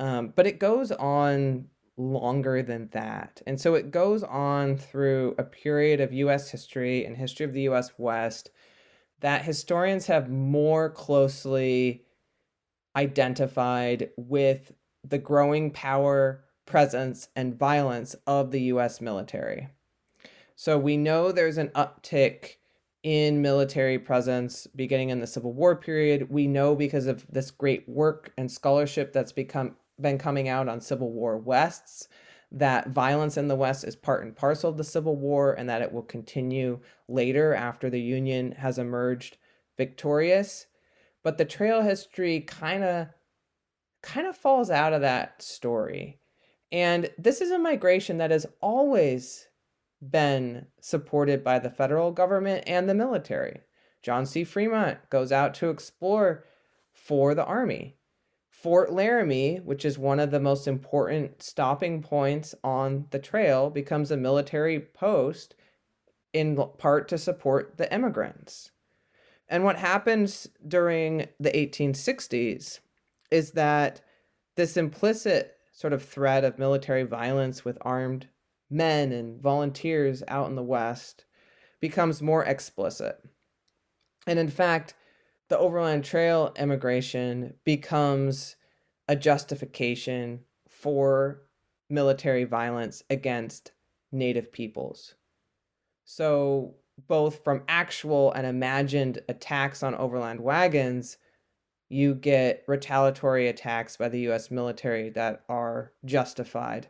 um, but it goes on longer than that. And so it goes on through a period of US history and history of the US West that historians have more closely identified with the growing power, presence, and violence of the US military. So we know there's an uptick in military presence beginning in the Civil War period. We know because of this great work and scholarship that's become been coming out on Civil War Wests that violence in the West is part and parcel of the Civil War and that it will continue later after the Union has emerged victorious. But the trail history kind of kind of falls out of that story. And this is a migration that has always been supported by the federal government and the military. John C. Fremont goes out to explore for the army. Fort Laramie, which is one of the most important stopping points on the trail, becomes a military post in part to support the immigrants. And what happens during the 1860s is that this implicit sort of threat of military violence with armed men and volunteers out in the West becomes more explicit. And in fact, the Overland Trail immigration becomes a justification for military violence against Native peoples. So, both from actual and imagined attacks on overland wagons, you get retaliatory attacks by the US military that are justified,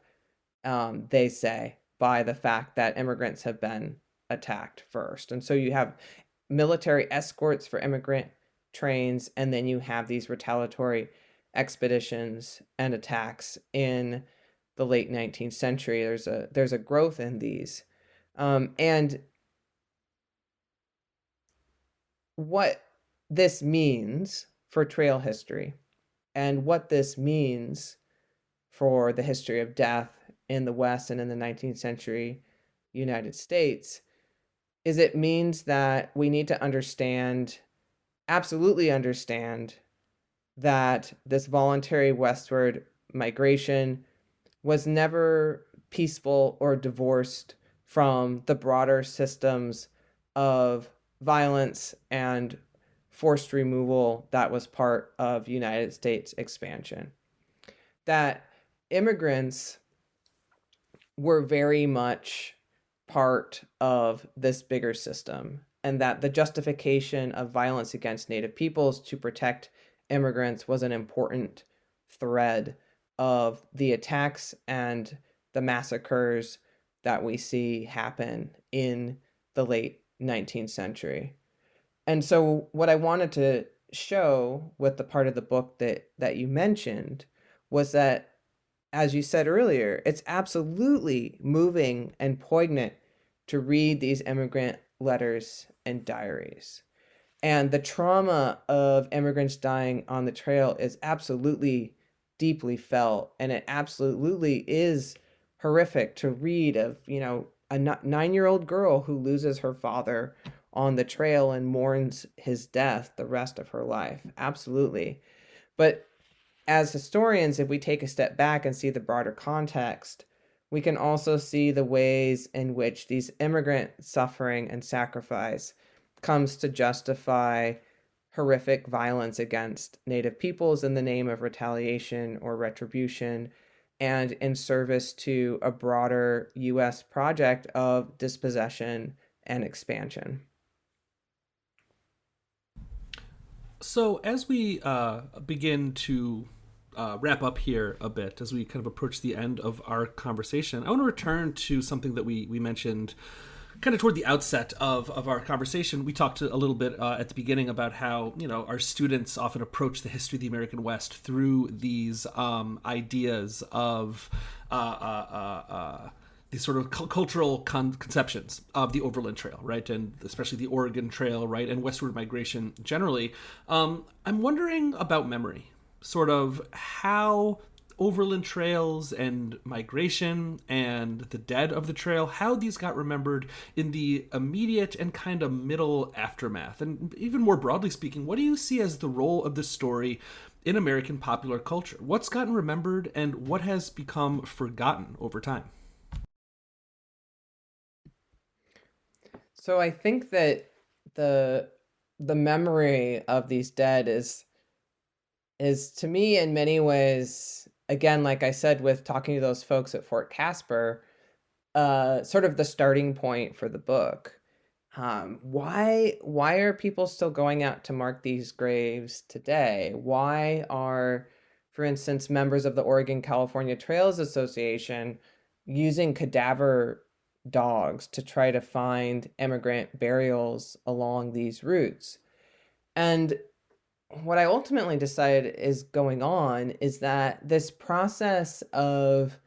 um, they say, by the fact that immigrants have been attacked first. And so you have military escorts for immigrant trains, and then you have these retaliatory expeditions and attacks in the late 19th century. There's a there's a growth in these, um, and what this means for trail history, and what this means for the history of death in the West and in the 19th century United States, is it means that we need to understand absolutely understand that this voluntary westward migration was never peaceful or divorced from the broader systems of violence and forced removal that was part of United States expansion. That immigrants were very much part of this bigger system and that the justification of violence against native peoples to protect immigrants was an important thread of the attacks and the massacres that we see happen in the late 19th century. And so what I wanted to show with the part of the book that that you mentioned was that as you said earlier, it's absolutely moving and poignant to read these immigrant letters and diaries. And the trauma of immigrants dying on the trail is absolutely deeply felt. And it absolutely is horrific to read of, you know, a nine year old girl who loses her father on the trail and mourns his death the rest of her life. Absolutely. But as historians, if we take a step back and see the broader context, we can also see the ways in which these immigrant suffering and sacrifice comes to justify horrific violence against Native peoples in the name of retaliation or retribution, and in service to a broader U.S. project of dispossession and expansion. So, as we uh, begin to uh, wrap up here a bit, as we kind of approach the end of our conversation, I want to return to something that we, we mentioned kind of toward the outset of, of our conversation, we talked a little bit uh, at the beginning about how you know our students often approach the history of the American West through these um, ideas of uh, uh, uh, uh these sort of cu- cultural con- conceptions of the Overland Trail, right, and especially the Oregon Trail, right, and westward migration generally. Um, I'm wondering about memory, sort of how overland trails and migration and the dead of the trail, how these got remembered in the immediate and kind of middle aftermath. And even more broadly speaking, what do you see as the role of this story in American popular culture? What's gotten remembered and what has become forgotten over time? So I think that the the memory of these dead is is to me in many ways again, like I said, with talking to those folks at Fort Caspar, uh, sort of the starting point for the book. Um, why why are people still going out to mark these graves today? Why are, for instance, members of the Oregon California Trails Association using cadaver dogs to try to find immigrant burials along these routes? And what I ultimately decided is going on is that this process of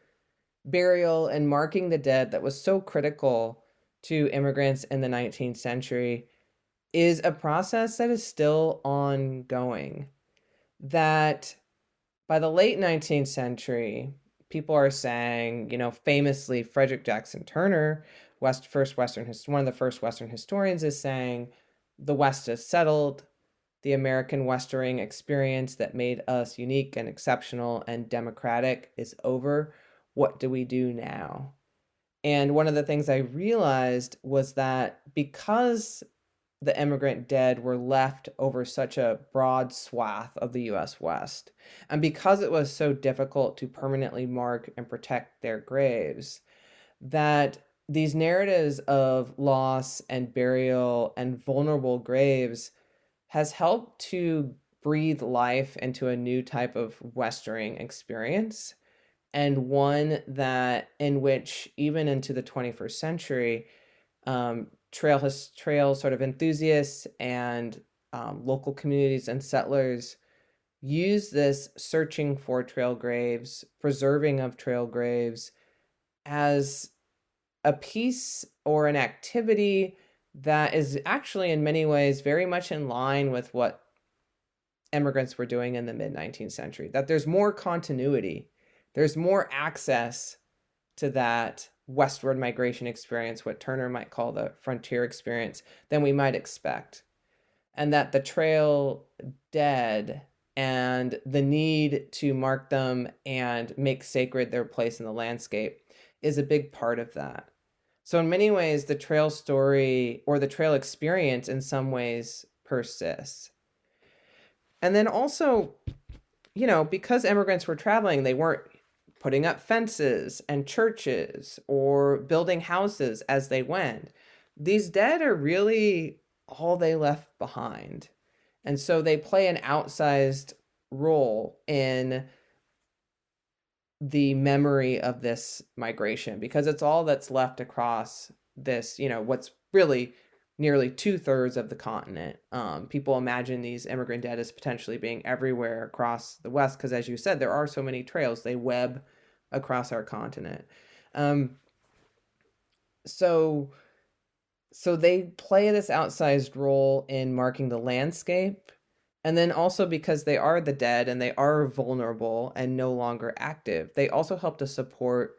burial and marking the dead that was so critical to immigrants in the 19th century is a process that is still ongoing. That by the late 19th century, people are saying, you know, famously, Frederick Jackson Turner, West first Western one of the first Western historians, is saying the West is settled, the American Westering experience that made us unique and exceptional and democratic is over. What do we do now? And one of the things I realized was that because the immigrant dead were left over such a broad swath of the US West, and because it was so difficult to permanently mark and protect their graves, that these narratives of loss and burial and vulnerable graves has helped to breathe life into a new type of westering experience and one that in which even into the 21st century um, trail has trail sort of enthusiasts and um, local communities and settlers use this searching for trail graves preserving of trail graves as a piece or an activity that is actually in many ways very much in line with what immigrants were doing in the mid 19th century that there's more continuity there's more access to that westward migration experience what turner might call the frontier experience than we might expect. And that the trail dead and the need to mark them and make sacred their place in the landscape is a big part of that so, in many ways, the trail story or the trail experience in some ways persists. And then also, you know, because immigrants were traveling, they weren't putting up fences and churches or building houses as they went. These dead are really all they left behind. And so they play an outsized role in the memory of this migration because it's all that's left across this, you know, what's really nearly two thirds of the continent. Um, people imagine these immigrant dead as potentially being everywhere across the West because, as you said, there are so many trails, they web across our continent. Um, so, so they play this outsized role in marking the landscape and then also because they are the dead and they are vulnerable and no longer active, they also help to support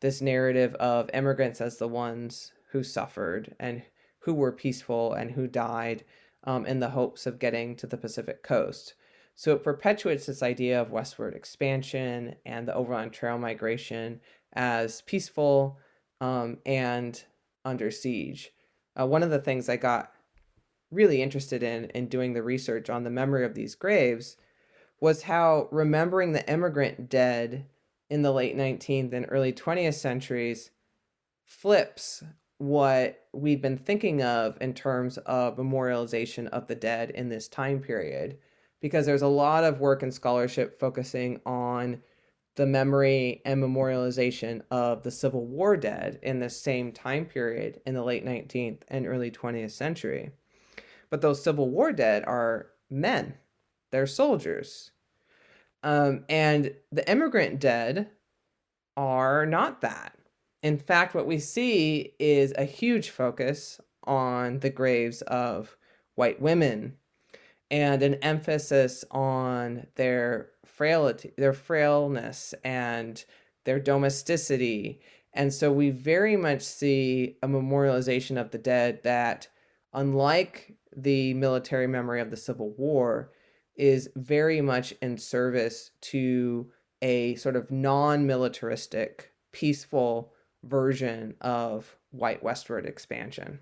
this narrative of immigrants as the ones who suffered and who were peaceful and who died um, in the hopes of getting to the Pacific coast. So it perpetuates this idea of westward expansion and the overland trail migration as peaceful um, and under siege. Uh, one of the things I got really interested in in doing the research on the memory of these graves was how remembering the immigrant dead in the late 19th and early 20th centuries flips what we've been thinking of in terms of memorialization of the dead in this time period because there's a lot of work and scholarship focusing on the memory and memorialization of the Civil War dead in the same time period in the late 19th and early 20th century. But those Civil War dead are men, they're soldiers. Um, and the immigrant dead are not that. In fact, what we see is a huge focus on the graves of white women and an emphasis on their frailty, their frailness and their domesticity. And so we very much see a memorialization of the dead that, unlike the military memory of the Civil War, is very much in service to a sort of non militaristic, peaceful version of white westward expansion.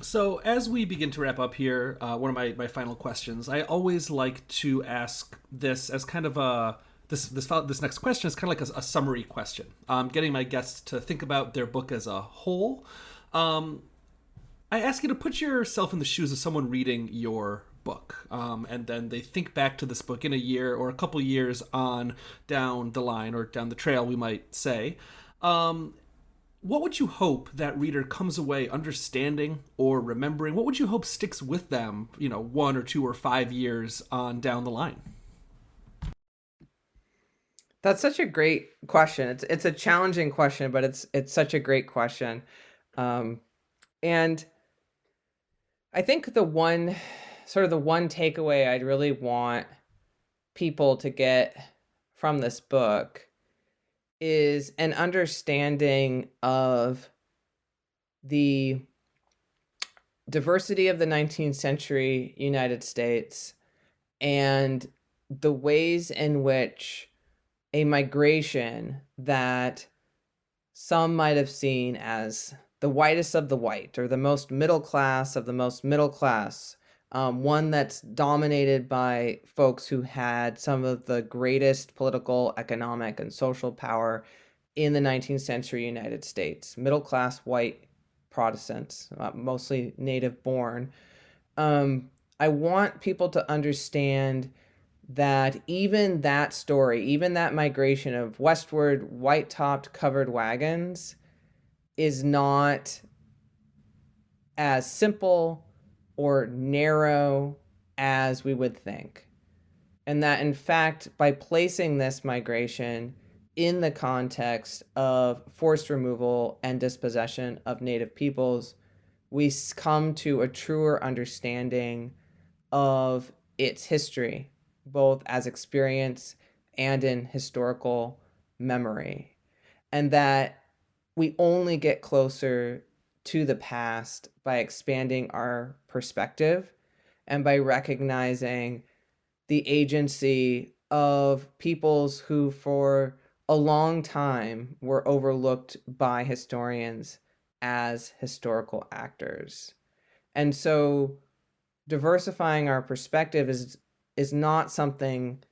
So, as we begin to wrap up here, uh, one of my, my final questions, I always like to ask this as kind of a this this this next question is kind of like a, a summary question. Um, getting my guests to think about their book as a whole. Um, I ask you to put yourself in the shoes of someone reading your book, um, and then they think back to this book in a year or a couple years on down the line or down the trail, we might say. Um, what would you hope that reader comes away understanding or remembering? What would you hope sticks with them, you know, one or two or five years on down the line? That's such a great question. It's it's a challenging question, but it's it's such a great question. Um, and I think the one sort of the one takeaway I'd really want people to get from this book is an understanding of the diversity of the 19th century United States and the ways in which a migration that some might have seen as the whitest of the white or the most middle class of the most middle class um, one that's dominated by folks who had some of the greatest political, economic, and social power in the 19th century United States. Middle class white Protestants, uh, mostly native born. Um, I want people to understand that even that story, even that migration of westward white topped covered wagons, is not as simple or narrow as we would think. And that, in fact, by placing this migration in the context of forced removal and dispossession of Native peoples, we come to a truer understanding of its history, both as experience and in historical memory. And that we only get closer to the past by expanding our perspective and by recognizing the agency of peoples who, for a long time, were overlooked by historians as historical actors. And so, diversifying our perspective is is not something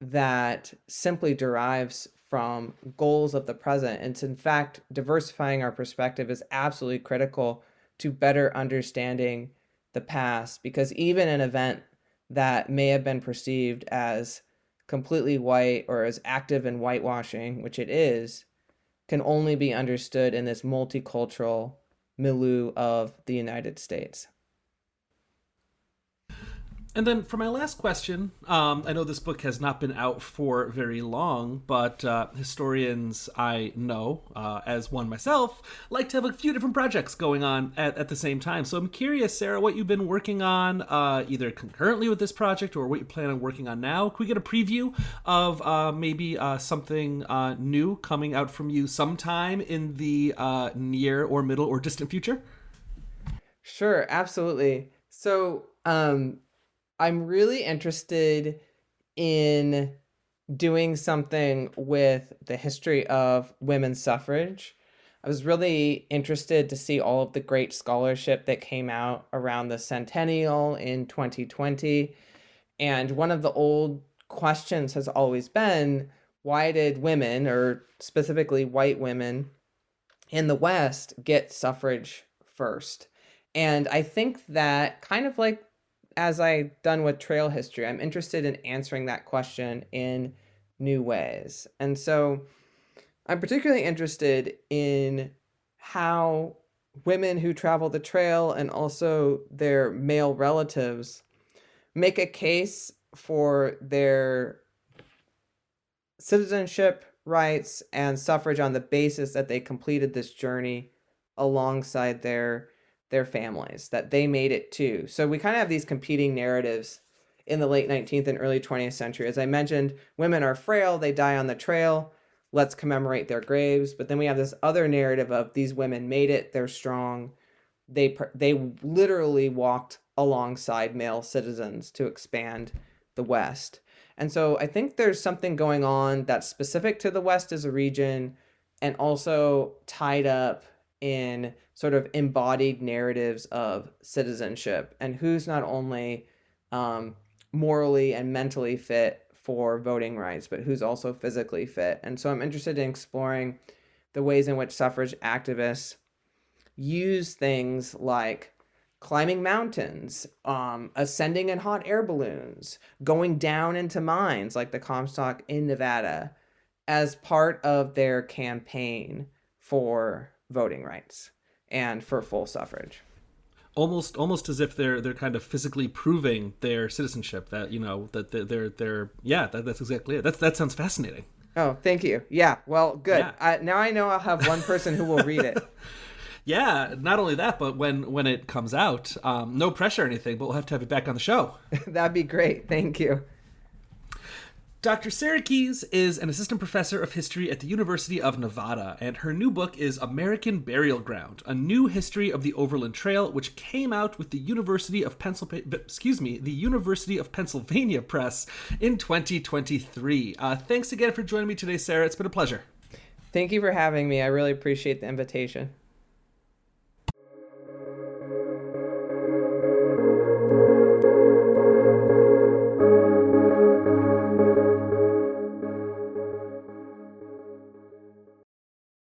that simply derives from goals of the present. It's in fact diversifying our perspective is absolutely critical to better understanding the past because even an event that may have been perceived as completely white or as active in whitewashing, which it is, can only be understood in this multicultural milieu of the United States. And then for my last question, um, I know this book has not been out for very long, but uh, historians I know, uh, as one myself, like to have a few different projects going on at, at the same time. So I'm curious, Sarah, what you've been working on, uh, either concurrently with this project or what you plan on working on now. Can we get a preview of uh, maybe uh, something uh, new coming out from you sometime in the near or middle or distant future? Sure, absolutely. So, um, I'm really interested in doing something with the history of women's suffrage. I was really interested to see all of the great scholarship that came out around the centennial in 2020. And one of the old questions has always been why did women, or specifically white women in the West, get suffrage first? And I think that kind of like as I done with trail history, I'm interested in answering that question in new ways. And so I'm particularly interested in how women who travel the trail and also their male relatives make a case for their citizenship rights and suffrage on the basis that they completed this journey alongside their their families that they made it too. So we kind of have these competing narratives in the late 19th and early 20th century. As i mentioned women are frail they die on the trail let's commemorate their graves. But then we have this other narrative of these women made it they're strong. They they literally walked alongside male citizens to expand the west. And so I think there's something going on that's specific to the West as a region and also tied up in sort of embodied narratives of citizenship and who's not only um, morally and mentally fit for voting rights, but who's also physically fit. And so I'm interested in exploring the ways in which suffrage activists use things like climbing mountains, um, ascending in hot air balloons, going down into mines like the Comstock in Nevada as part of their campaign for voting rights and for full suffrage. Almost, almost as if they're they're kind of physically proving their citizenship. That you know that they're they're, they're yeah, that, that's exactly it. That that sounds fascinating. Oh, thank you. Yeah, well, good. Yeah. I, now I know I'll have one person who will read it. yeah, not only that, but when when it comes out, um, no pressure or anything, but we'll have to have you back on the show. That'd be great. Thank you. Dr. Sarah Keyes is an assistant professor of history at the University of Nevada, and her new book is American Burial Ground: A New History of the Overland Trail, which came out with the University of Pennsylvania, excuse me, the University of Pennsylvania Press in 2023. Uh, thanks again for joining me today, Sarah. It's been a pleasure. Thank you for having me. I really appreciate the invitation.